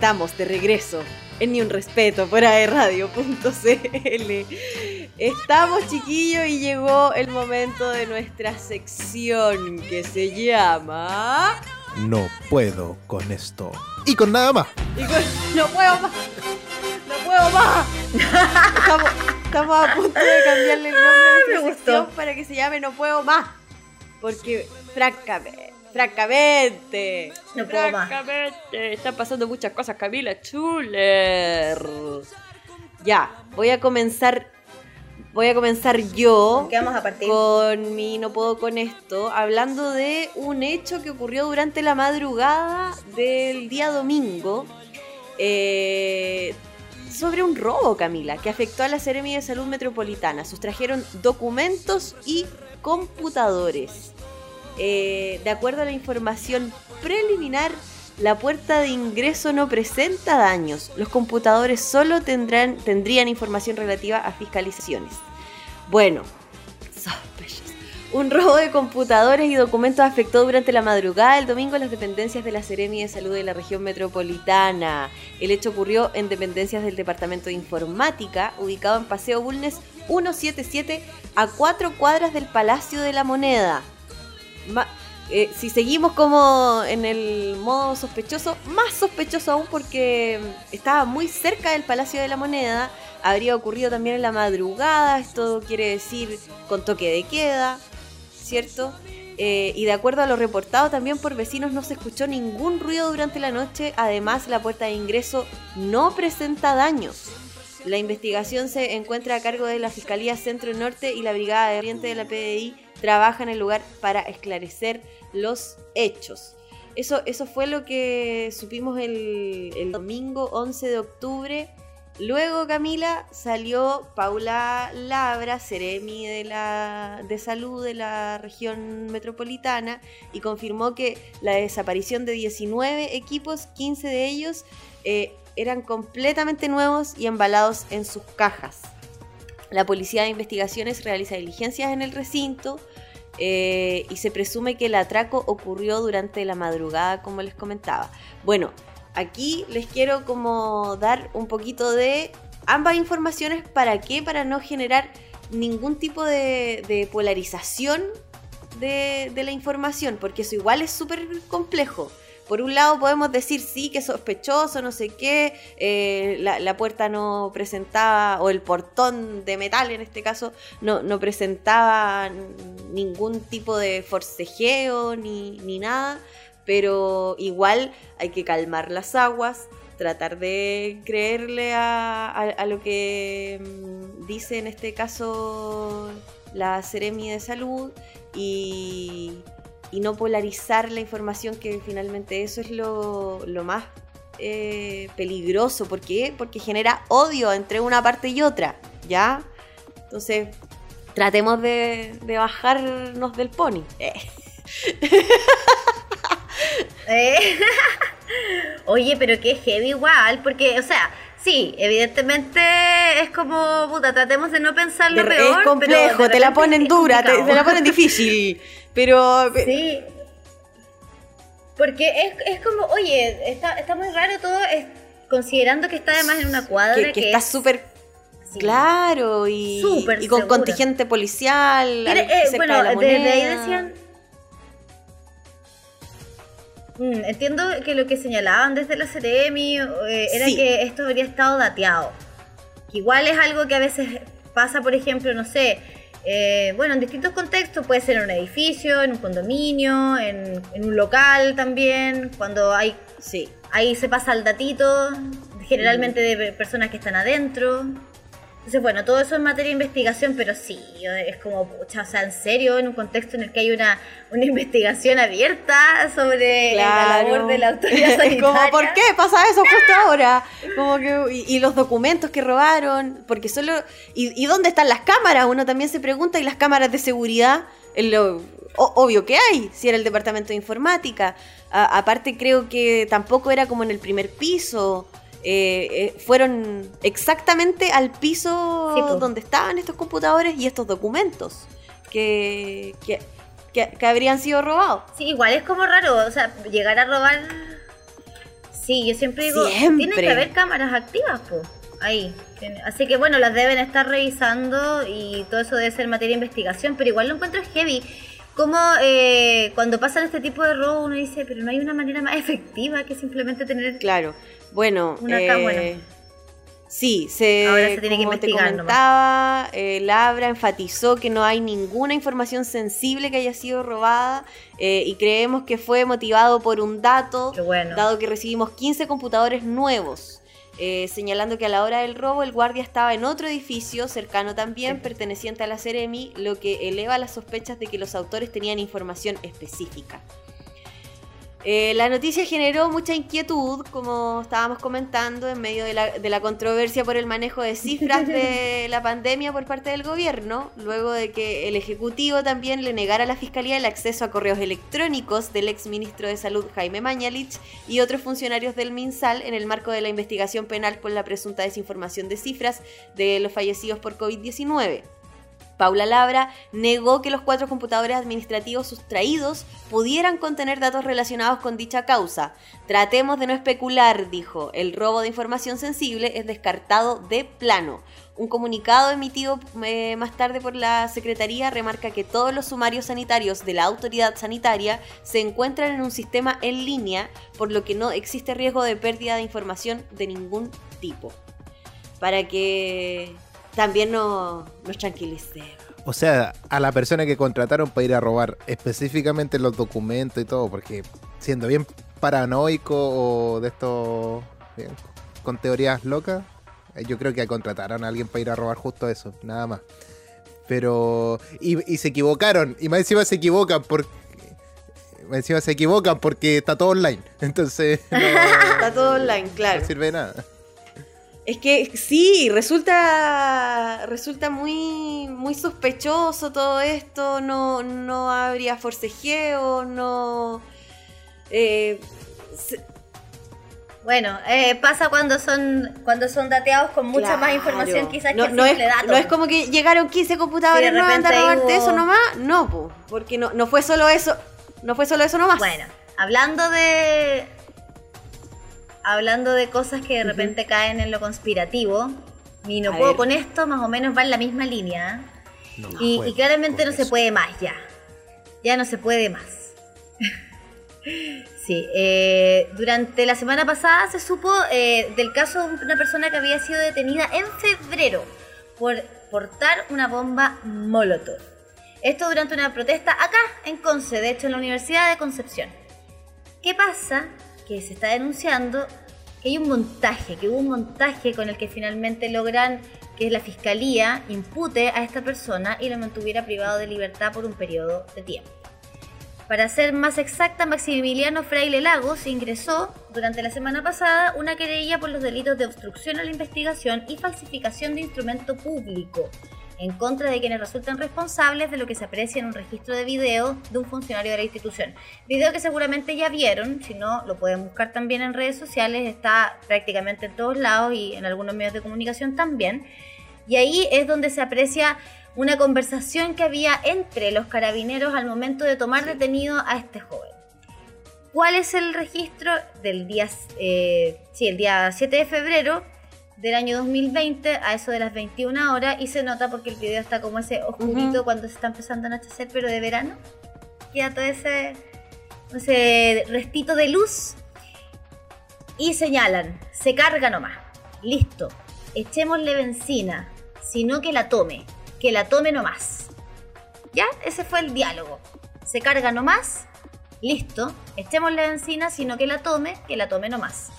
Estamos de regreso en Ni un Respeto por aerradio.cl. Estamos chiquillos y llegó el momento de nuestra sección que se llama... No puedo con esto. Y con nada más. Y con... No puedo más. No puedo más. Estamos, estamos a punto de cambiarle el nombre a nuestra Me sección para que se llame No puedo más. Porque, francamente, francamente, No puedo más. francamente, están pasando muchas cosas, Camila Chuler. Ya, voy a comenzar. Voy a comenzar yo ¿Con qué vamos a partir? con mi no puedo con esto, hablando de un hecho que ocurrió durante la madrugada del día domingo, eh, sobre un robo, Camila, que afectó a la Seremi de Salud Metropolitana. Sustrajeron documentos y computadores. Eh, de acuerdo a la información preliminar, la puerta de ingreso no presenta daños. Los computadores solo tendrán, tendrían información relativa a fiscalizaciones. Bueno, sospechoso. Un robo de computadores y documentos afectó durante la madrugada del domingo las dependencias de la Seremi de Salud de la región metropolitana. El hecho ocurrió en dependencias del Departamento de Informática, ubicado en Paseo Bulnes 177, a cuatro cuadras del Palacio de la Moneda. Ma- eh, si seguimos como en el modo sospechoso, más sospechoso aún porque estaba muy cerca del Palacio de la Moneda, habría ocurrido también en la madrugada, esto quiere decir con toque de queda, ¿cierto? Eh, y de acuerdo a lo reportado también por vecinos no se escuchó ningún ruido durante la noche, además la puerta de ingreso no presenta daños. La investigación se encuentra a cargo de la Fiscalía Centro Norte y la Brigada de Oriente de la PDI trabaja en el lugar para esclarecer los hechos. Eso, eso fue lo que supimos el, domingo 11 de octubre. Luego, Camila, salió Paula Labra, Ceremi de, la, de Salud de la región metropolitana, y confirmó que la desaparición de 19 equipos, 15 de ellos, eh, eran completamente nuevos y embalados en sus cajas. La Policía de Investigaciones realiza diligencias en el recinto eh, y se presume que el atraco ocurrió durante la madrugada, como les comentaba. Bueno, aquí les quiero como dar un poquito de ambas informaciones. ¿Para qué? Para no generar ningún tipo de, de polarización de, de la información, porque eso igual es súper complejo. Por un lado podemos decir sí, que sospechoso, no sé qué, eh, la, la puerta no presentaba, o el portón de metal en este caso, no, no presentaba ningún tipo de forcejeo ni, ni nada, pero igual hay que calmar las aguas, tratar de creerle a, a- a lo que mm, dice en este caso la Seremi de Salud y, y no polarizar la información que finalmente eso es lo, lo más eh, peligroso. ¿Por qué? Porque genera odio entre una parte y otra, ¿ya? Entonces, tratemos de, de bajarnos del pony. Eh. Eh, Oye, pero qué heavy igual, porque, o sea, sí, evidentemente es como, puta, tratemos de no pensar lo peor. es complejo, pero te la ponen dura, te, la ponen difícil. Pero Sí. Porque es, es como, oye, está, está muy raro todo, es- considerando que está además en una cuadra que, que está es- súper sí. claro y, con contingente policial. Al- eh, cerca bueno, de la ahí decían. Entiendo que lo que señalaban desde la CREMI eh, era Sí. que esto habría estado dateado. Igual es algo que a veces pasa, por ejemplo, no sé, eh, bueno, en distintos contextos, puede ser en un edificio, en un condominio, en, en un local también, cuando hay Sí. ahí se pasa el datito, generalmente de personas que están adentro. Entonces, bueno, todo eso es materia de investigación, pero sí, es como, pucha, o sea, en serio, en un contexto en el que hay una, una investigación abierta sobre la labor de la autoridad sanitaria. Como, ¿por qué pasa eso justo ahora? Como que, y, y los documentos que robaron, porque solo... Y, y dónde están las cámaras? Uno también se pregunta, ¿y las cámaras de seguridad? En lo, o- obvio que hay, si era el departamento de informática. A- aparte creo que tampoco era como en el primer piso. Eh, eh, fueron exactamente al piso Sí, donde estaban estos computadores y estos documentos que, que, que- que habrían sido robados. Sí, igual es como raro, o sea, llegar a robar Sí, yo siempre digo, tiene que haber cámaras activas, pues. Ahí. Así que bueno, las deben estar revisando y todo eso debe ser materia de investigación, pero igual lo encuentro heavy. Como eh, cuando pasan este tipo de robo uno dice, pero no hay una manera más efectiva que simplemente tener... Claro, bueno, una eh, Sí, se, Ahora se tiene que investigar te comentaba, eh, Labra enfatizó que no hay ninguna información sensible que haya sido robada eh, y creemos que fue motivado por un dato, dado que recibimos 15 computadores nuevos, eh, señalando que a la hora del robo el guardia estaba en otro edificio cercano también, perteneciente a la Ceremi, lo que eleva las sospechas de que los autores tenían información específica. Eh, la noticia generó mucha inquietud, como estábamos comentando, en medio de la, controversia por el manejo de cifras de la pandemia por parte del gobierno, luego de que el Ejecutivo también le negara a la Fiscalía el acceso a correos electrónicos del ex ministro de Salud Jaime Mañalich y otros funcionarios del MinSal en el marco de la investigación penal por la presunta desinformación de cifras de los fallecidos por COVID-19. Paula Labra negó que los cuatro computadores administrativos sustraídos pudieran contener datos relacionados con dicha causa. Tratemos de no especular, dijo. El robo de información sensible es descartado de plano. Un comunicado emitido eh, más tarde por la Secretaría remarca que todos los sumarios sanitarios de la autoridad sanitaria se encuentran en un sistema en línea, por lo que no existe riesgo de pérdida de información de ningún tipo. Para que también nos, nos tranquilicemos. O sea, a la persona que contrataron para ir a robar específicamente los documentos y todo, porque siendo bien paranoico o de esto con teorías locas, eh, yo creo que contrataron a alguien para ir a robar justo eso, nada más. Pero. Y, se equivocaron, y más encima se equivocan porque. encima se equivocan porque está todo online. Entonces. está todo online, claro. No sirve de nada. Es que sí, resulta, resulta muy, muy sospechoso todo esto, no, no habría forcejeo, no... Eh, bueno, eh, pasa cuando son cuando son dateados con mucha más información quizás no, que no es, No es como que llegaron 15 computadores no a robarte eso nomás, no, porque no, no fue solo eso, no fue solo eso nomás. Bueno, hablando de hablando de cosas que de repente caen en lo conspirativo, y no puedo con esto, más o menos va en la misma línea. y, claramente no se puede más ya. Ya no se puede más. sí, eh, durante la semana pasada se supo eh, del caso de una persona que había sido detenida en febrero por portar una bomba Molotov. Esto durante una protesta acá en Conce, de hecho en la Universidad de Concepción. ¿Qué pasa? Que se está denunciando que hay un montaje, que hubo un montaje con el que finalmente logran que la fiscalía impute a esta persona y lo mantuviera privado de libertad por un periodo de tiempo. Para ser más exacta, Maximiliano Fraile Lagos ingresó durante la semana pasada una querella por los delitos de obstrucción a la investigación y falsificación de instrumento público en contra de quienes resultan responsables de lo que se aprecia en un registro de video de un funcionario de la institución. Video que seguramente ya vieron, si no, lo pueden buscar también en redes sociales, está prácticamente en todos lados y en algunos medios de comunicación también. Y ahí es donde se aprecia una conversación que había entre los carabineros al momento de tomar detenido a este joven. ¿Cuál es el registro del día, eh, sí, el día 7 de febrero? Del año 2020 a eso de las 21 horas y se nota porque el video está como ese oscurito cuando se está empezando a anochecer, pero de verano. Queda todo ese, ese restito de luz y señalan, se carga nomás, listo, echémosle benzina, sino que la tome, que la tome nomás. ¿Ya? Ese fue el diálogo. Se carga nomás, listo, echémosle benzina, sino que la tome, que la tome nomás.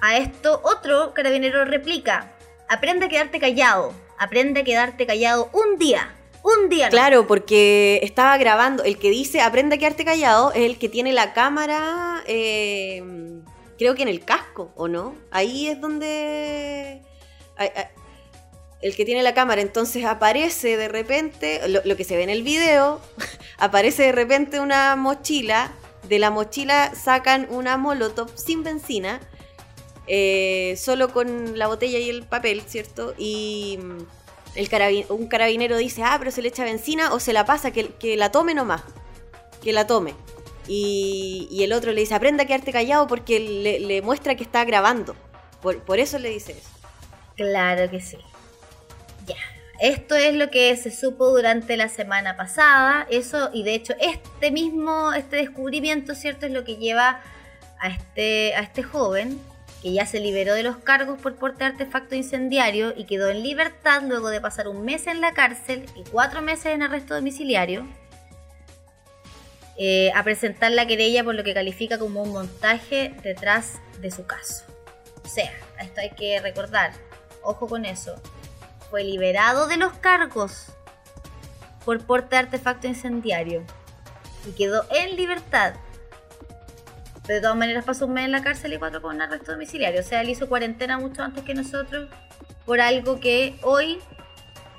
A esto otro carabinero replica, aprende a quedarte callado, aprende a quedarte callado un día, un día. Claro, porque estaba grabando, el que dice aprende a quedarte callado es el que tiene la cámara, eh, creo que en el casco, ¿o no? Ahí es donde... El que tiene la cámara, entonces aparece de repente, lo, lo que se ve en el video, aparece de repente una mochila, de la mochila sacan una molotov sin benzina, eh, solo con la botella y el papel, ¿cierto? Y mm, el un carabinero dice, ah, pero se le echa benzina o se la pasa, que, la tome nomás, que la tome. Y, el otro le dice, aprenda a quedarte callado porque le, le muestra que está grabando. Por, por eso le dice eso. Claro que sí. Ya. Esto es lo que se supo durante la semana pasada. Eso, y de hecho, este mismo, este descubrimiento, ¿cierto? Es lo que lleva a este, a este joven, que ya se liberó de los cargos por porte de artefacto incendiario y quedó en libertad luego de pasar un mes en la cárcel y cuatro meses en arresto domiciliario. eh, a presentar la querella por lo que califica como un montaje detrás de su caso. O sea, esto hay que recordar, ojo con eso, fue liberado de los cargos por porte de artefacto incendiario y quedó en libertad. De todas maneras pasó un mes en la cárcel y cuatro con arresto domiciliario. O sea, él hizo cuarentena mucho antes que nosotros por algo que hoy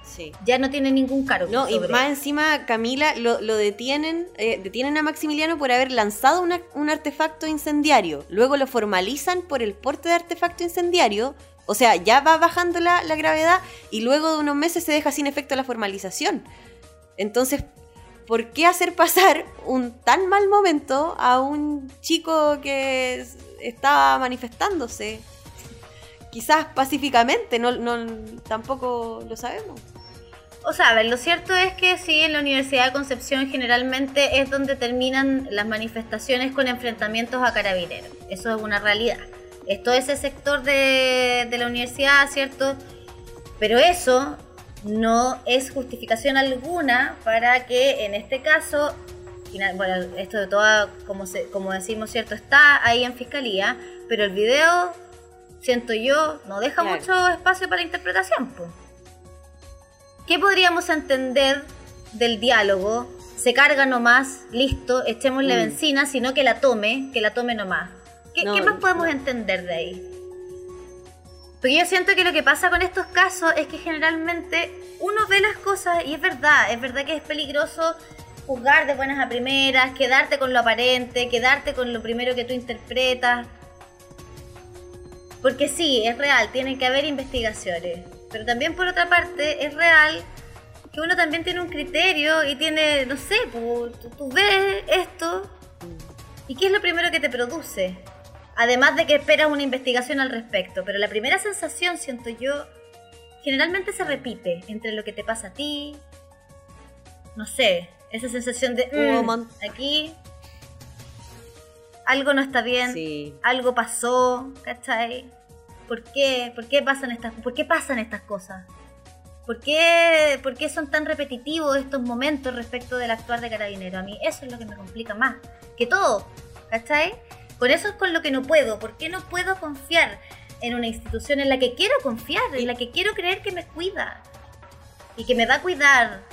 Sí. ya no tiene ningún cargo. No, y más encima, Camila, lo, lo detienen, eh, detienen a Maximiliano por haber lanzado una- un artefacto incendiario. Luego lo formalizan por el porte de artefacto incendiario. O sea, ya va bajando la, la gravedad y luego de unos meses se deja sin efecto la formalización. Entonces, ¿por qué hacer pasar un tan mal momento a un chico que estaba manifestándose? Quizás pacíficamente, no, tampoco lo sabemos. O sea, a ver, lo cierto es que sí, en la Universidad de Concepción generalmente es donde terminan las manifestaciones con enfrentamientos a carabineros. Eso es una realidad. Es todo ese sector de la universidad, ¿cierto? Pero eso no es justificación alguna para que en este caso, bueno, esto de toda, como, se- como decimos, ¿cierto? Está ahí en fiscalía, pero el video, siento yo, no deja Claro. mucho espacio para interpretación, pues. ¿Qué podríamos entender del diálogo? Se carga nomás, listo, echémosle Mm. benzina, sino que la tome, que la tome nomás. ¿Qué, No, qué más podemos no. entender de ahí? Porque yo siento que lo que pasa con estos casos es que generalmente uno ve las cosas y es verdad, es verdad que es peligroso juzgar de buenas a primeras, quedarte con lo aparente, quedarte con lo primero que tú interpretas. Porque sí, es real, tiene que haber investigaciones. Pero también por otra parte, es real que uno también tiene un criterio y tiene, no sé, pu- tú, tú ves esto y qué es lo primero que te produce. Además de que esperas una investigación al respecto. Pero la primera sensación, siento yo, generalmente se repite entre lo que te pasa a ti, no sé, esa sensación de "Mm, aquí algo no está bien, Sí. algo pasó, ¿cachai? ¿Por qué? ¿Por qué pasan estas, por qué pasan estas cosas? ¿Por qué, ¿Por qué son tan repetitivos estos momentos respecto del actuar de carabinero? A mí eso es lo que me complica más que todo, ¿cachai? Con eso es con lo que no puedo. ¿Por qué no puedo confiar en una institución en la que quiero confiar, en la que quiero creer que me cuida y que me va a cuidar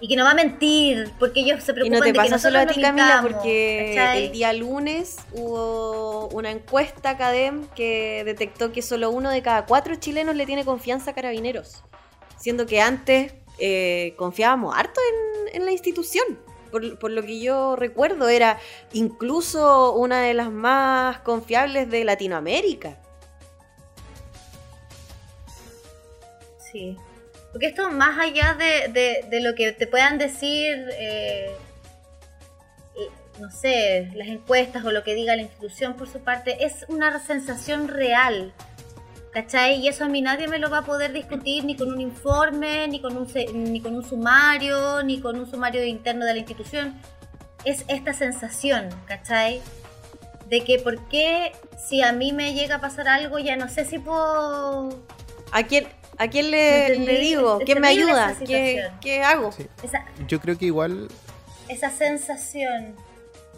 y que no va a mentir porque ellos se Y preocupan no te de que pasa nosotros solo a ti, Camila, porque ¿cachai? el día lunes hubo una encuesta Academ que detectó que solo uno de cada cuatro chilenos le tiene confianza a carabineros. Siendo que antes eh, confiábamos harto en, en la institución. Por, lo que yo recuerdo, era incluso una de las más confiables de Latinoamérica. Sí. Porque esto más allá de, de- de lo que te puedan decir, eh, eh, no sé, las encuestas o lo que diga la institución por su parte, es una sensación real. ¿Cachai? Y eso a mí nadie me lo va a poder discutir ni con un informe, ni con un, se- ni con un sumario, ni con un sumario interno de la institución. Es esta sensación, ¿cachai? De que por qué si a mí me llega a pasar algo ya no sé si puedo ¿A quién, a quién le, le digo? ¿Quién me ayuda? ¿Qué, qué hago? Sí. esa, Yo creo que igual esa sensación.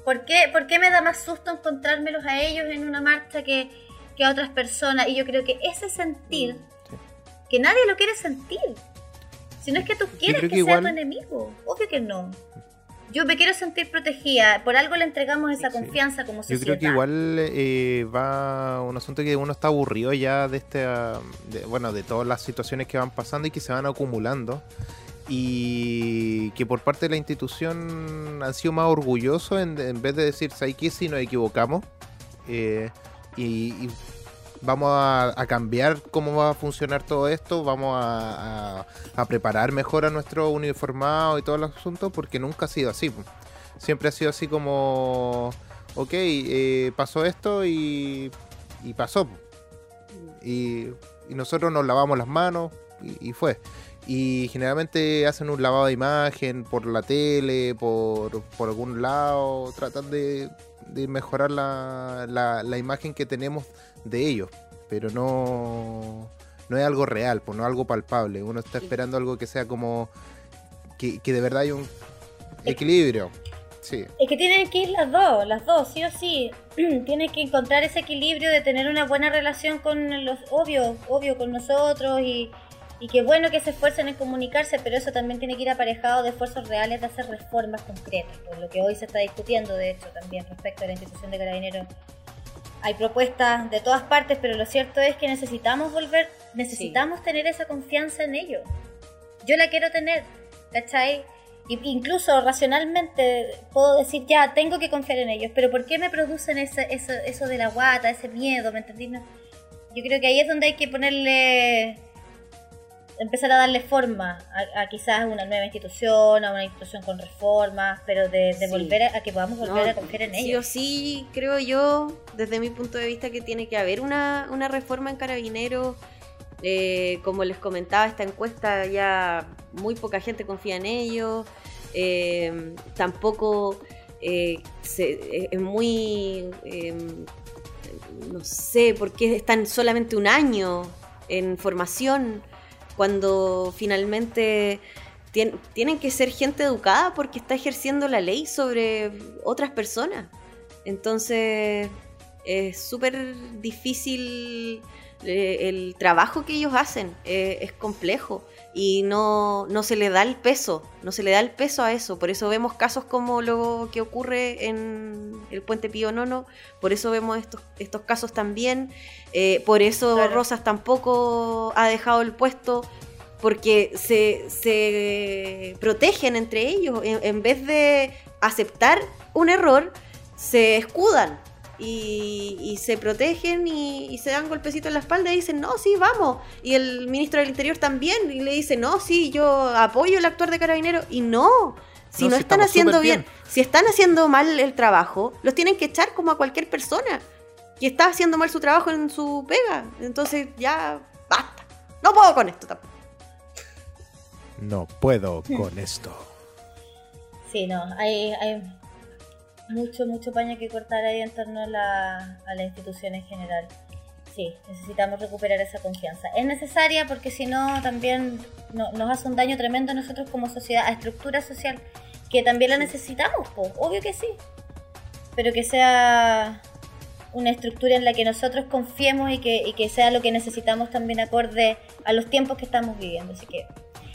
¿Por qué, por qué me da más susto encontrármelos a ellos en una marcha que, que a otras personas? Y yo creo que ese sentir, Sí. que nadie lo quiere sentir. Si no es que tú quieres que, que sea tu enemigo. Obvio que no. Yo me quiero sentir protegida. Por algo le entregamos esa Sí. confianza como Yo sociedad. creo que igual eh, va un asunto que uno está aburrido ya de este, de- bueno, de todas las situaciones que van pasando y que se van acumulando y que por parte de la institución han sido más orgullosos en, en vez de decir, ¿sabes qué? Si nos equivocamos eh, y, vamos a, cambiar cómo va a funcionar todo esto, vamos a, preparar mejor a nuestro uniformado y todo el asunto porque nunca ha sido así. siempre ha sido así como, ok, eh, pasó esto y, pasó. Y, y nosotros nos lavamos las manos y, y fue. Y generalmente hacen un lavado de imagen por la tele, por, por algún lado, tratan de, de mejorar la, la, la imagen que tenemos de ellos, pero no, no es algo real, pues no es algo palpable. Uno está esperando algo que sea como que, que de verdad hay un equilibrio. Sí. Es que tienen que ir las dos, las dos, sí o sí. Tienes que encontrar ese equilibrio de tener una buena relación con los obvio, obvio con nosotros y, y qué bueno que se esfuercen en comunicarse, pero eso también tiene que ir aparejado de esfuerzos reales de hacer reformas concretas, por lo que hoy se está discutiendo, de hecho, también respecto a la institución de carabineros. Hay propuestas de todas partes, pero lo cierto es que necesitamos volver, necesitamos tener esa confianza en ellos. Yo la quiero tener, ¿cachai? Incluso racionalmente puedo decir, ya, tengo que confiar en ellos, pero ¿por qué me producen ese, eso, eso de la guata, ese miedo, ¿me entendí? Yo creo que ahí es donde hay que ponerle, empezar a darle forma a, a quizás una nueva institución, a una institución con reformas, pero de, de Sí. volver a, a que podamos volver No, a confiar en Sí o ellos. sí, creo yo, desde mi punto de vista, que tiene que haber una, una reforma en carabineros. Eh, como les comentaba, esta encuesta ya muy poca gente confía en ellos. Eh, tampoco eh, se- es muy. no sé por qué están solamente un año en formación cuando finalmente tien- tienen que ser gente educada porque está ejerciendo la ley sobre otras personas. Entonces es súper difícil eh, el trabajo que ellos hacen, eh, es complejo y no, no se le da el peso, no se le da el peso a eso. Por eso vemos casos como lo que ocurre en el puente Pío Nono, por eso vemos estos, estos casos también, eh, por eso Claro. Rosas tampoco ha dejado el puesto, porque se, se protegen entre ellos, en, en vez de aceptar un error, se escudan. Y, y se protegen y, y se dan golpecitos en la espalda y dicen, no, sí, vamos. Y el ministro del Interior también, y le dice, no, sí, yo apoyo el actuar de carabinero. Y no, si No, están haciendo bien. si están haciendo mal el trabajo, los tienen que echar como a cualquier persona que está haciendo mal su trabajo en su pega. Entonces ya, basta. No puedo con esto tampoco. No puedo con esto. Sí, no, hay, hay mucho, mucho paño que cortar ahí en torno a la, a la institución en general. Sí, necesitamos recuperar esa confianza. Es necesaria porque si no también no- nos hace un daño tremendo a nosotros como sociedad, a estructura social, que también la necesitamos, po, obvio que sí. Pero que sea una estructura en la que nosotros confiemos y que, y que sea lo que necesitamos también acorde a los tiempos que estamos viviendo. Así que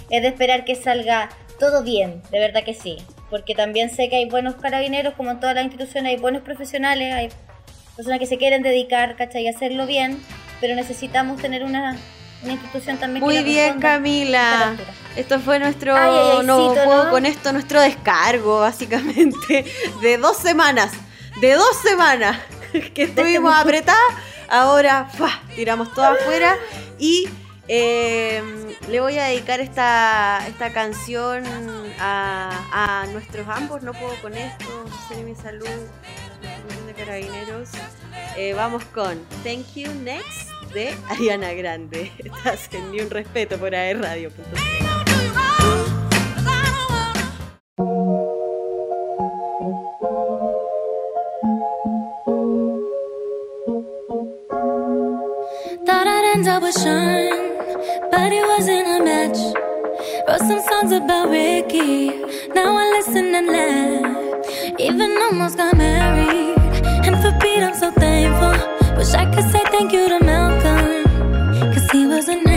es de esperar que salga todo bien, de verdad que sí. Porque también sé que hay buenos carabineros, como en todas las instituciones, hay buenos profesionales, hay personas que se quieren dedicar, ¿cachai? Y hacerlo bien, pero necesitamos tener una, una institución también que Muy le bien, Camila. Esto fue nuestro Ay, ay, ay, nuevo cito, juego ¿no? con esto, nuestro descargo, básicamente, de dos semanas. De dos semanas que estuvimos momento. apretadas. Ahora, ¡fua! tiramos todo afuera. Y eh, le voy a dedicar esta, esta canción a, a nuestros ambos. No puedo con esto. Ser mi salud. De Carabineros. Eh, vamos con Thank You Next de Ariana Grande. Estás en Ni un Respeto por but it wasn't a match. Wrote some songs about Ricky, now I listen and laugh. Even almost got married, and for Pete I'm so thankful. Wish I could say thank you to Malcolm, cause he was an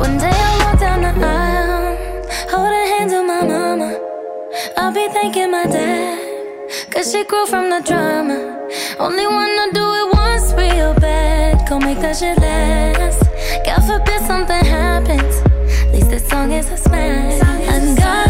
One day I'll walk down the aisle, holding hands with my mama. I'll be thanking my dad, cause she grew from the drama. Only wanna do it once real bad, go make that shit last. God forbid something happens, at least this song is a smash. I got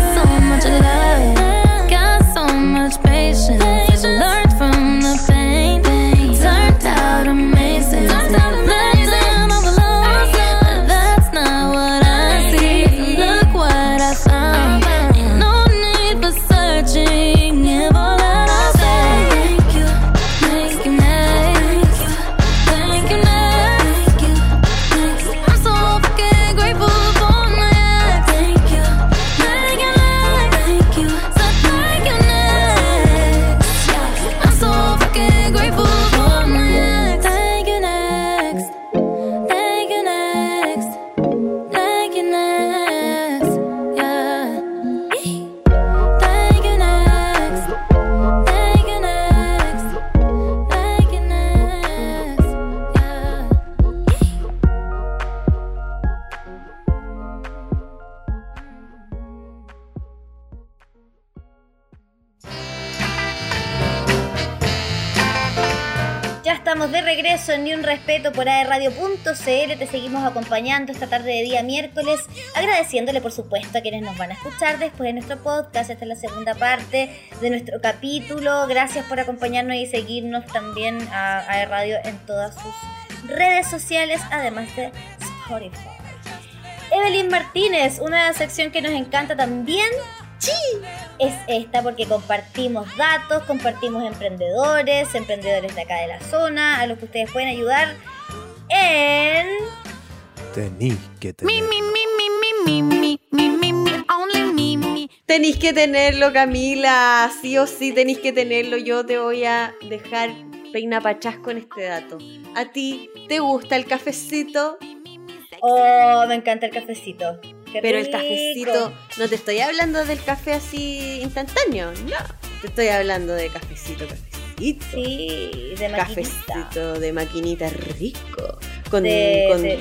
de regreso en Ni un Respeto por aerradio.cl. Te seguimos acompañando esta tarde de día miércoles, agradeciéndole por supuesto a quienes nos van a escuchar después de nuestro podcast. Esta es la segunda parte de nuestro capítulo. Gracias por acompañarnos y seguirnos también a aerradio en todas sus redes sociales, además de Spotify. Evelyn Martínez, una sección que nos encanta también. Sí, es esta porque compartimos datos, compartimos emprendedores, emprendedores de acá de la zona, a los que ustedes pueden ayudar en... Tení que tener. Tenéis que tenerlo, Camila. Sí o sí tenéis que tenerlo. Yo te voy a dejar peina pachás con este dato. ¿A ti te gusta el cafecito? Oh, me encanta el cafecito. Qué Pero el cafecito, no te estoy hablando del café así instantáneo, no. Te estoy hablando de cafecito, cafecito. Sí, de maquinita. Cafecito de maquinita rico. Con, De- con de-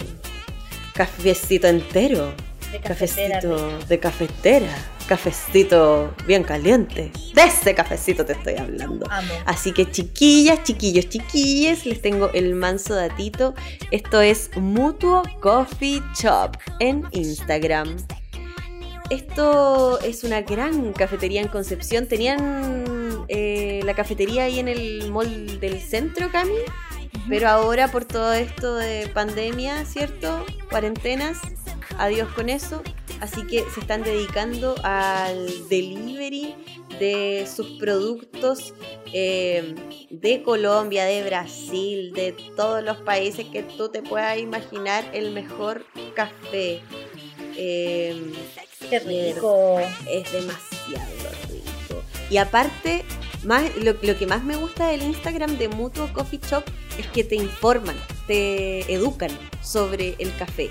cafecito entero. De Cafecito de cafetera. Cafecito bien caliente. De ese cafecito te estoy hablando. Amo. Así que chiquillas, chiquillos, chiquilles, les tengo el manso datito. Esto es Mutuo Coffee Shop en Instagram. Esto es una gran cafetería en Concepción. Tenían eh, la cafetería ahí en el mall del centro, Cami. Pero ahora por todo esto de pandemia, ¿cierto? Cuarentenas, adiós con eso. Así que se están dedicando al delivery de sus productos eh, de Colombia, de Brasil, de todos los países que tú te puedas imaginar el mejor café. Eh, Qué rico. es demasiado rico. Y aparte, más, lo, lo que más me gusta del Instagram de Mutuo Coffee Shop es que te informan, te educan sobre el café.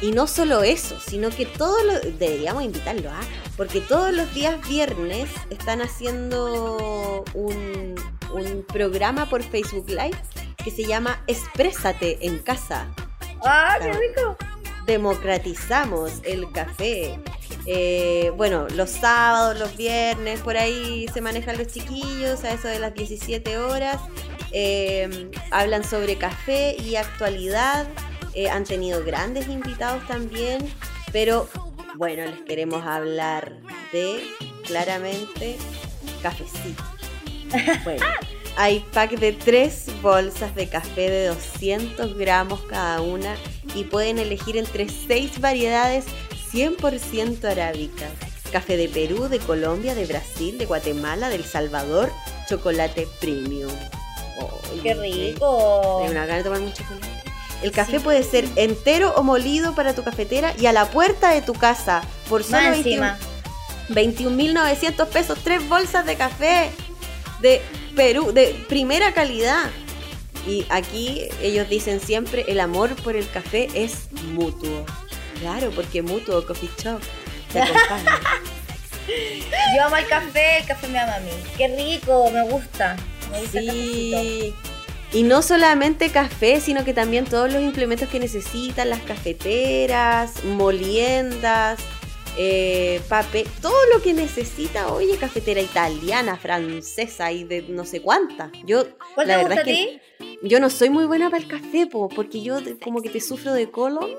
Y no solo eso, sino que todos los... Deberíamos invitarlo, ¿ah? Porque todos los días viernes están haciendo un, un programa por Facebook Live que se llama Exprésate en casa ¡Ah, qué rico! Democratizamos el café. Eh, bueno, los sábados, los viernes, por ahí se manejan los chiquillos a eso de las 17 horas. eh, hablan sobre café y actualidad. eh, han tenido grandes invitados también, pero bueno, les queremos hablar de claramente cafecito. Bueno, hay pack de tres bolsas de café de 200 gramos cada una y pueden elegir entre seis variedades 100% arábicas. Café de Perú, de Colombia, de Brasil, de Guatemala, de El Salvador, chocolate premium. ¡Qué rico! Da una gana de tomar un chocolate. El café puede ser entero o molido para tu cafetera y a la puerta de tu casa por solo Más 21 encima. 21.900 pesos, tres bolsas de café de Perú, de primera calidad. Y aquí ellos dicen siempre, el amor por el café es mutuo. Claro, porque mutuo Coffee Shop te acompaña. Yo amo el café, el café me ama a mí. ¡Qué rico! Me gusta. Me gusta el cafecito. Sí. Y no solamente café, sino que también todos los implementos que necesitan, las cafeteras, moliendas, eh, papel, todo lo que necesita, oye, cafetera italiana, francesa y de no sé cuánta. Yo, ¿Cuál la te verdad gusta a es ti? que yo no soy muy buena para el café, po, porque yo como que te sufro de colon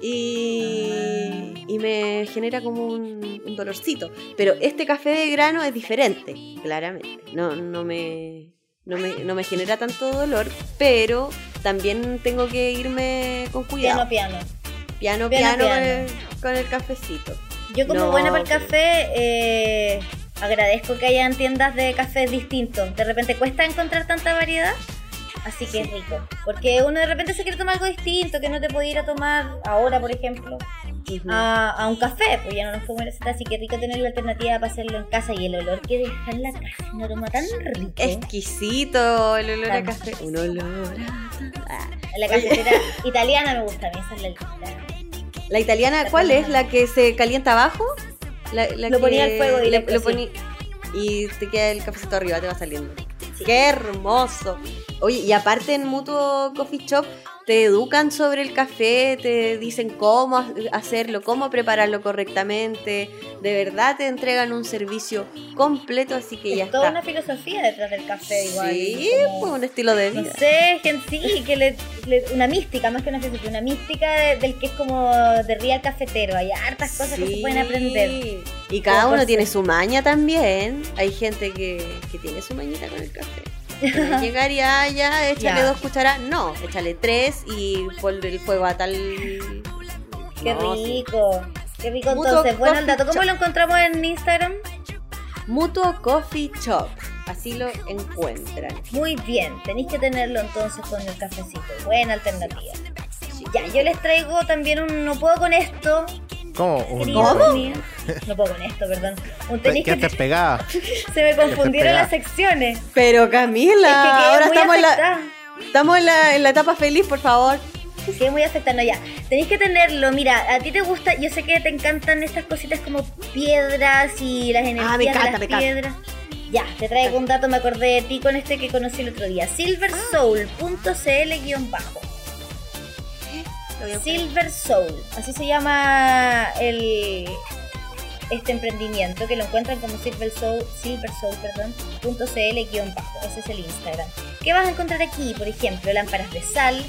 y, y me genera como un, un dolorcito. Pero este café de grano es diferente, claramente. No, no me no me, no me genera tanto dolor, pero también tengo que irme con cuidado. Piano, Piano, piano. piano, Piano, con, piano. el, con el cafecito. Yo como No, buena para el café, eh, agradezco que hayan tiendas de cafés distintos. De repente cuesta encontrar tanta variedad, así que es rico. Porque uno de repente se quiere tomar algo distinto, que no te puede ir a tomar ahora, por ejemplo, a, a un café, pues ya no nos podemos recetar, así que rico tener la alternativa para hacerlo en casa y el olor que deja en la casa, un aroma tan rico. Exquisito el olor a café. Un olor. a- La cafetera italiana me gusta a mí, esa es la, la- La italiana, ¿cuál es? ¿La que se calienta abajo? La, la Lo que ponía al fuego le- directo, lo sí. poní- y te queda el cafecito arriba, te va saliendo. ¡Qué hermoso! Oye, y aparte en Mutuo Coffee Shop te educan sobre el café, te dicen cómo ha- hacerlo, cómo prepararlo correctamente. De verdad te entregan un servicio completo, así que ya es toda está. una filosofía detrás del café igual. Sí, como- pues, un estilo de No vida. sé, gente, sí, que le, le- una mística, más que una filosofía, una mística de- del que es como de real cafetero. Hay hartas cosas que se pueden aprender. Y cada uno tiene su maña también. Hay gente que, que tiene su mañita con el café. Llegar y ah, ya, échale Ya. dos cucharadas. No, échale tres y ponle el fuego a tal. Qué No, sí. rico. Qué rico Mutuo entonces. Bueno, el dato, ¿cómo lo encontramos en Instagram? Mutuo Coffee Shop. Así lo encuentran. Muy bien, tenéis que tenerlo entonces con el cafecito. Buena alternativa. Ya, yo les traigo también un no puedo con esto. ¿Cómo? No puedo con esto, perdón. Un ¿Qué tenéis que te pegada? se me confundieron las secciones. Pero Camila, Es que quedé ahora estamos en, la, afectada. estamos en, la, en la etapa feliz, por favor. Sí, muy afectando ya. Tenéis que tenerlo, mira, a ti te gusta, yo sé que te encantan estas cositas como piedras y las energías Ah, me encanta, de las me encanta. piedras. Ya, te traigo un dato, me acordé de ti con este que conocí el otro día. silversoul.cl-bajo. Silver Soul, así se llama el este emprendimiento que lo encuentran como Silver Soul, Silver Soul, perdón, punto CL bajo, ese es el Instagram. ¿Qué vas a encontrar aquí? Por ejemplo, lámparas de sal,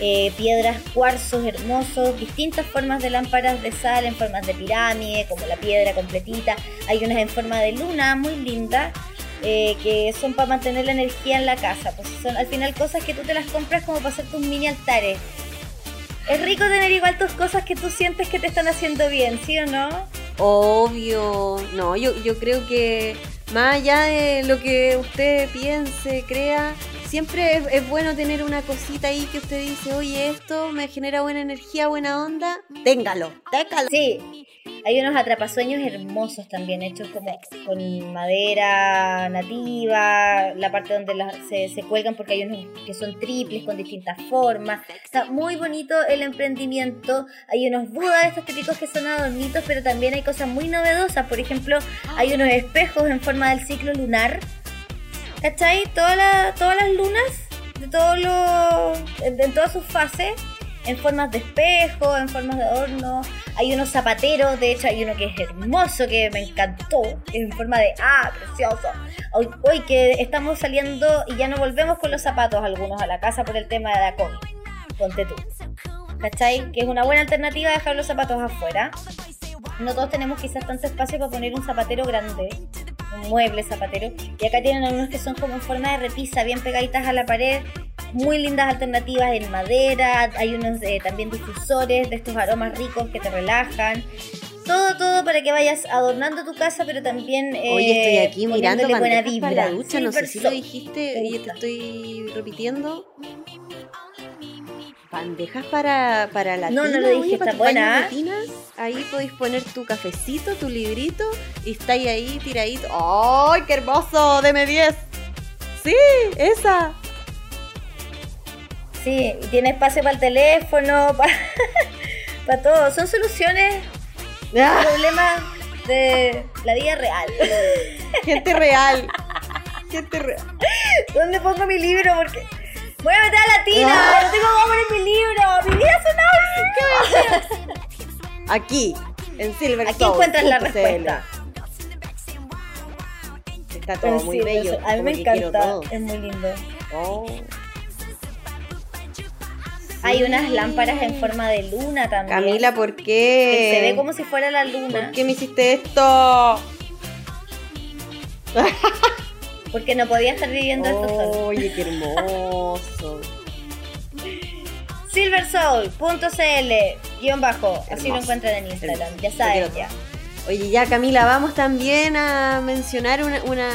eh, piedras, cuarzos hermosos, distintas formas de lámparas de sal en formas de pirámide, como la piedra completita. Hay unas en forma de luna, muy linda. eh, que son para mantener la energía en la casa, pues son al final cosas que tú te las compras como para hacer tus mini altares. Es rico tener igual tus cosas que tú sientes que te están haciendo bien, ¿sí o no? Obvio. No, yo, yo creo que más allá de lo que usted piense, crea, siempre es, bueno tener una cosita ahí que usted dice, oye, esto me genera buena energía, buena onda. Téngalo, téngalo. Sí, hay unos atrapasueños hermosos también, hechos como con madera nativa, la parte donde las- se, se cuelgan porque hay unos que son triples con distintas formas. Está muy bonito el emprendimiento. Hay unos budas, estos típicos que son adornitos, pero también hay cosas muy novedosas. Por ejemplo, hay unos espejos en forma del ciclo lunar. ¿Cachai? Toda la- todas las lunas, de todos los, en, todas sus fases, en formas de espejo, en formas de adorno. Hay unos zapateros, de hecho hay uno que es hermoso, que me encantó, en forma de, ah, precioso. Hoy, hoy que estamos saliendo y ya no volvemos con los zapatos algunos a la casa por el tema de la COVID. Ponte tú. ¿Cachai? Que es una buena alternativa dejar los zapatos afuera. No todos tenemos quizás tanto espacio para poner un zapatero grande, un mueble zapatero. Y acá tienen algunos que son como en forma de repisa, bien pegaditas a la pared. Muy lindas alternativas en madera. Hay unos eh, también difusores de estos aromas ricos que te relajan. Todo, todo para que vayas adornando tu casa, pero también. Eh, estoy aquí mirando buena bandejas para vibra. la ducha, no sé si lo dijiste, oye, te estoy repitiendo. Bandejas para, para la No, no tina, lo dije, oye, tina. Ahí podéis poner tu cafecito, tu librito, y estáis ahí tiradito. ¡Ay, qué hermoso! ¡Deme 10! ¡Sí! ¡Esa! Sí, y tiene espacio para el teléfono, para, para todo. Son soluciones a ¡Ah! problemas de la vida real. Gente real. Gente real. ¿Dónde pongo mi libro? Porque voy a meter a la tina. Ah. No tengo cómo poner mi libro. Mi vida es una Aquí, en Silver Aquí encuentras la respuesta. Está todo muy bello. A mí me encanta. Es muy lindo. Oh. Hay unas lámparas en forma de luna también. Camila, ¿por que qué? se ve como si fuera la luna. ¿Por qué me hiciste esto? Porque no podía estar viviendo esto solo. Oye, qué hermoso. Silversoul.cl guion bajo. Así lo encuentran en Instagram. Hermoso. Ya saben ya. Oye, ya Camila, vamos también a mencionar una... una...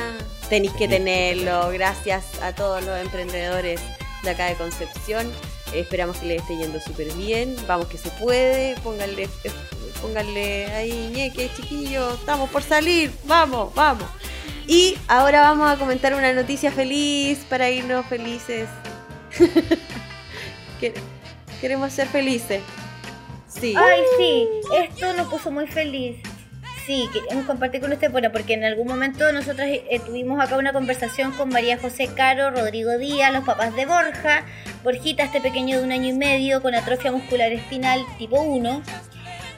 Tenéis que tenerlo, gracias a todos los emprendedores de acá de Concepción. Eh, esperamos que les esté yendo súper bien. Vamos que se puede. Pónganle, eh, pónganle ahí, ñeque, chiquillos. Estamos por salir. Vamos, vamos. Y ahora vamos a comentar una noticia feliz para irnos felices. Que- Queremos ser felices. Sí. Ay, sí, esto nos puso muy feliz. Sí, queremos compartir con usted, bueno, porque en algún momento nosotras eh, tuvimos acá una conversación con María José Caro, Rodrigo Díaz, los papás de Borja, Borjita, este pequeño de un año y medio con atrofia muscular espinal tipo 1,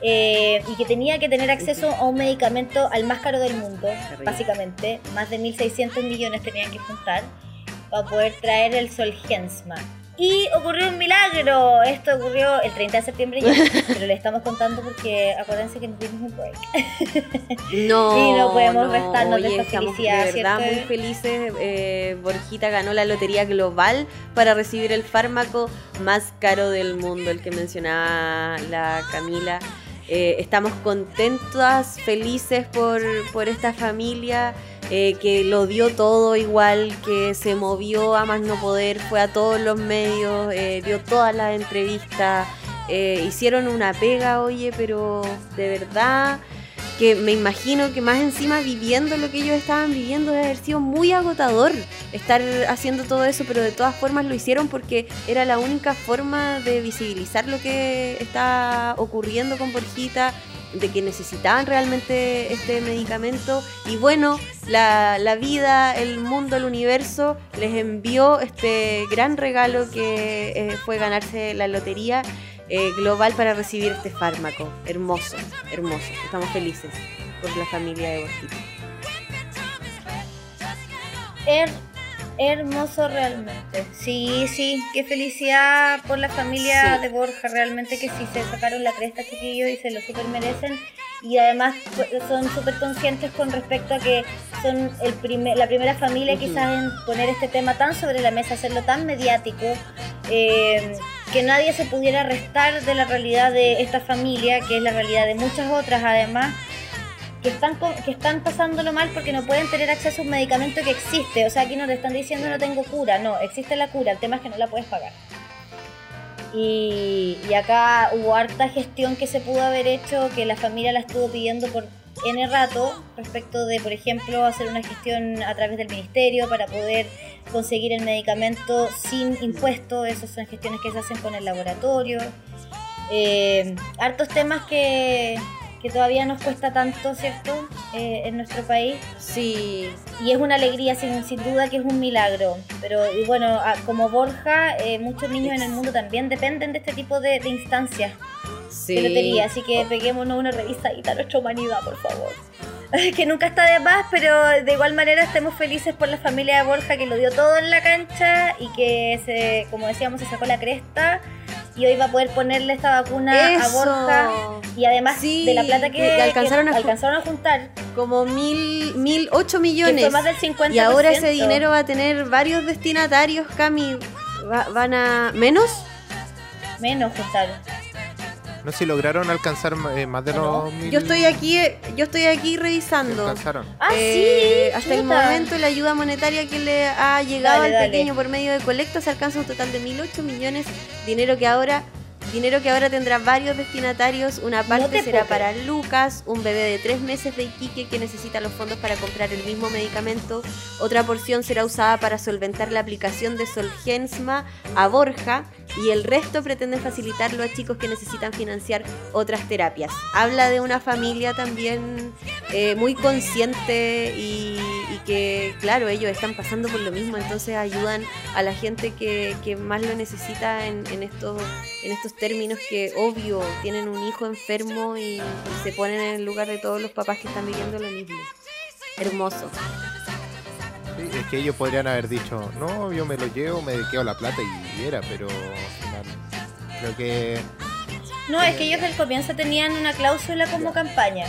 eh, y que tenía que tener acceso a un medicamento al más caro del mundo, básicamente, más de 1.600 millones tenían que juntar para poder traer el Solgensma. Y ocurrió un milagro. Esto ocurrió el 30 de septiembre ya, pero le estamos contando porque acuérdense que nos dimos un break. No, Sí, no podemos restarnos de esta felicidad, De verdad, ¿cierto? muy felices. Eh, Borjita ganó la lotería global para recibir el fármaco más caro del mundo, el que mencionaba la Camila. Eh, estamos contentas, felices por, por esta familia eh, que lo dio todo igual, que se movió a más no poder, fue a todos los medios, eh, dio todas las entrevistas, eh, hicieron una pega, oye, pero de verdad que me imagino que más encima viviendo lo que ellos estaban viviendo debe haber sido muy agotador estar haciendo todo eso, pero de todas formas lo hicieron porque era la única forma de visibilizar lo que está ocurriendo con Borjita, de que necesitaban realmente este medicamento y bueno, la, la vida, el mundo, el universo les envió este gran regalo que eh, fue ganarse la lotería eh, global para recibir este fármaco. Hermoso, hermoso. Estamos felices por la familia de Borjita. Her- hermoso realmente. Sí, sí, qué felicidad por la familia Sí. de Borja, realmente que sí se sacaron la cresta chiquillos y se lo super merecen. Y además pues, son súper conscientes con respecto a que son el primer, la primera familia quizás en poner este tema tan sobre la mesa, hacerlo tan mediático, eh, que nadie se pudiera restar de la realidad de esta familia, que es la realidad de muchas otras además, que están, con- que están pasándolo mal porque no pueden tener acceso a un medicamento que existe. O sea, aquí no te están diciendo no tengo cura, no, existe la cura, el tema es que no la puedes pagar. Y, y acá hubo harta gestión que se pudo haber hecho, que la familia la estuvo pidiendo por N rato, respecto de, por ejemplo, hacer una gestión a través del ministerio para poder conseguir el medicamento sin impuestos, esas son gestiones que se hacen con el laboratorio. Eh, hartos temas que, que todavía nos cuesta tanto, ¿cierto? Eh, en nuestro país. Sí. Y es una alegría, sin, sin duda que es un milagro. Pero y bueno, a- como Borja, eh, muchos niños en el mundo también dependen de este tipo de, de instancias Sí. de lotería. Así que peguémonos una revisadita a nuestra humanidad, por favor. que nunca está de más, pero de igual manera estemos felices por la familia de Borja que lo dio todo en la cancha y que, se, como decíamos, se sacó la cresta. Y hoy va a poder ponerle esta vacuna a. Borja. Y además Sí, de la plata que, que alcanzaron que a alcanzaron a juntar, Como mil, mil ocho millones. más del 50%. Y ahora ese dinero va a tener varios destinatarios, Cami. Va- van a. ¿Menos? Menos juntaron. No sé si lograron alcanzar eh, más de los mil. Yo estoy aquí, yo estoy aquí revisando. alcanzaron. Ah, Eh, sí. hasta el momento la ayuda monetaria que le ha llegado Dale, al dale. pequeño por medio de colectas alcanza un total de 1.008 millones, dinero que ahora dinero que ahora tendrá varios destinatarios, una parte te será puedo para Lucas, un bebé de tres meses de Iquique que necesita los fondos para comprar el mismo medicamento, otra porción será usada para solventar la aplicación de Solgensma a Borja y el resto pretende facilitarlo a chicos que necesitan financiar otras terapias. Habla de una familia también eh, muy consciente y, que, claro, ellos están pasando por lo mismo, entonces ayudan a la gente que, más lo necesita en, en estos, en estos términos que, obvio, tienen un hijo enfermo y, y se ponen en el lugar de todos los papás que están viviendo lo mismo. Hermoso. Sí, es que ellos podrían haber dicho, no, yo me lo llevo, me quedo la plata y era, pero al final creo que No, es que ellos del comienzo tenían una cláusula como campaña.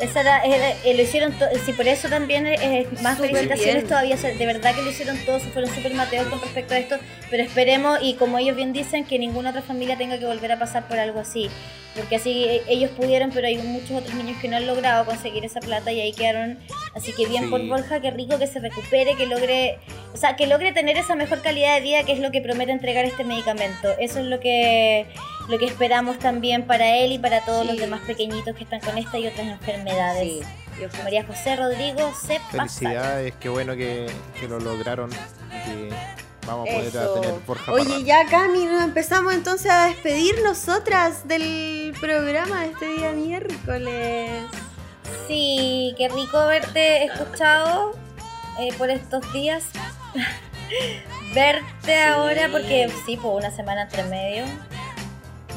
Esa era, era- eh, lo hicieron, sí, por eso también eh, más Súper felicitaciones bien. todavía, o sea, de verdad que lo hicieron todos, fueron súper mateos con respecto a esto, pero esperemos, y como ellos bien dicen, que ninguna otra familia tenga que volver a pasar por algo así, porque así eh, ellos pudieron, pero hay muchos otros niños que no han logrado conseguir esa plata y ahí quedaron, así que bien Sí. por Borja, qué rico que se recupere, que logre, o sea, que logre tener esa mejor calidad de vida que es lo que promete entregar este medicamento, eso es lo que lo que esperamos también para él y para todos los demás pequeñitos que están con esta y otras enfermedades. Sí. María José Rodrigo se pasa. felicidades, qué bueno que, que lo lograron que vamos a poder Eso. a tener Borja Oye, ya Cami, nos empezamos entonces a despedir nosotras del programa de este día miércoles. Sí, qué rico haberte escuchado eh, por estos días. Verte ahora, porque sí, por una semana entre medio.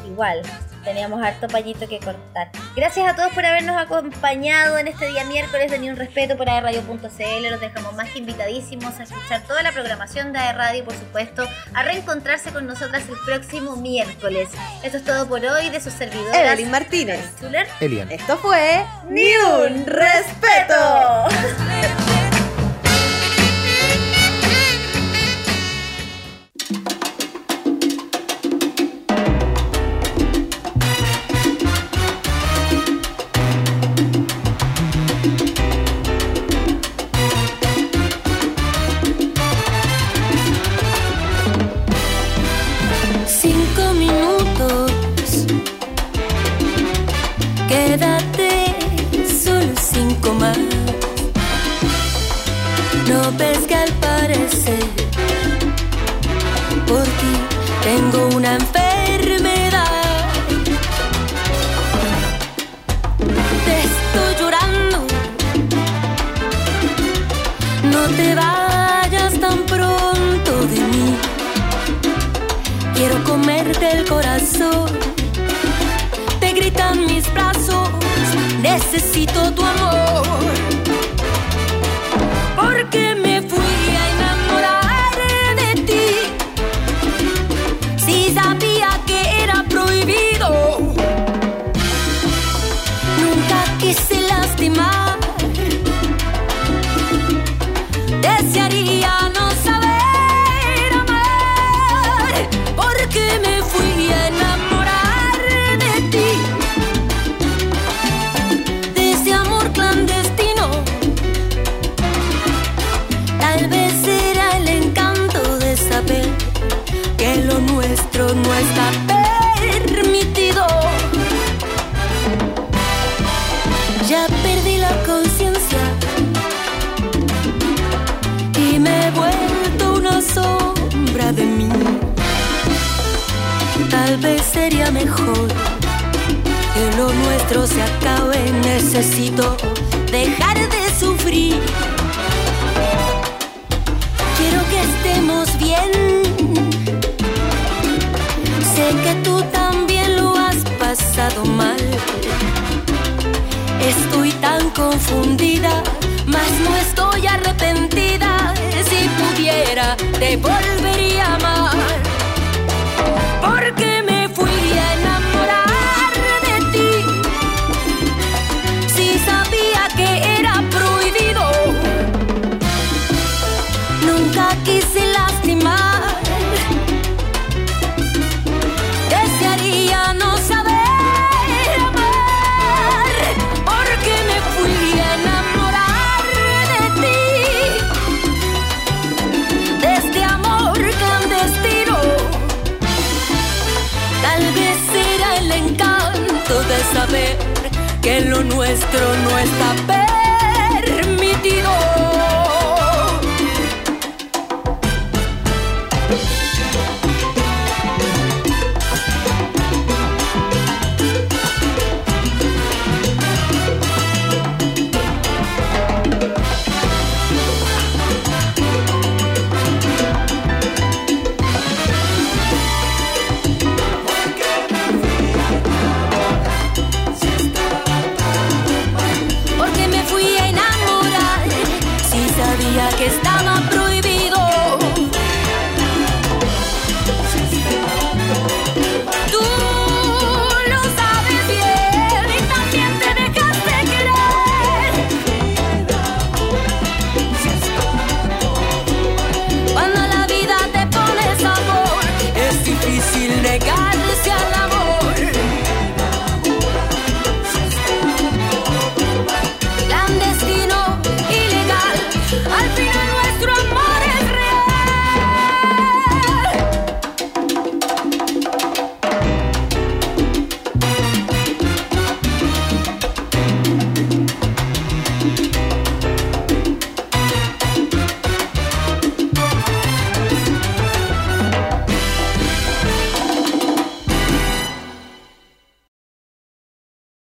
Igual, teníamos harto pañito que cortar. Gracias a todos por habernos acompañado en este día miércoles de Ni un Respeto por Radio.cl. Los dejamos más que invitadísimos a escuchar toda la programación de AE Radio y, por supuesto, a reencontrarse con nosotras el próximo miércoles. Eso es todo por hoy de sus servidoras. Evelyn Martínez. Elian. Esto fue ¡Ni un respeto! No ves que al parecer por ti tengo una enfermedad. Te estoy llorando. No te vayas tan pronto de mí. Quiero comerte el corazón. Te gritan mis brazos. Necesito tu amor. Porque me Tal vez sería mejor que lo nuestro se acabe. Necesito dejar de sufrir. Quiero que estemos bien. Sé que tú también lo has pasado mal. Estoy tan confundida, mas no estoy arrepentida. Si pudiera, te volvería a amar. Porque me que lo nuestro no está permitido.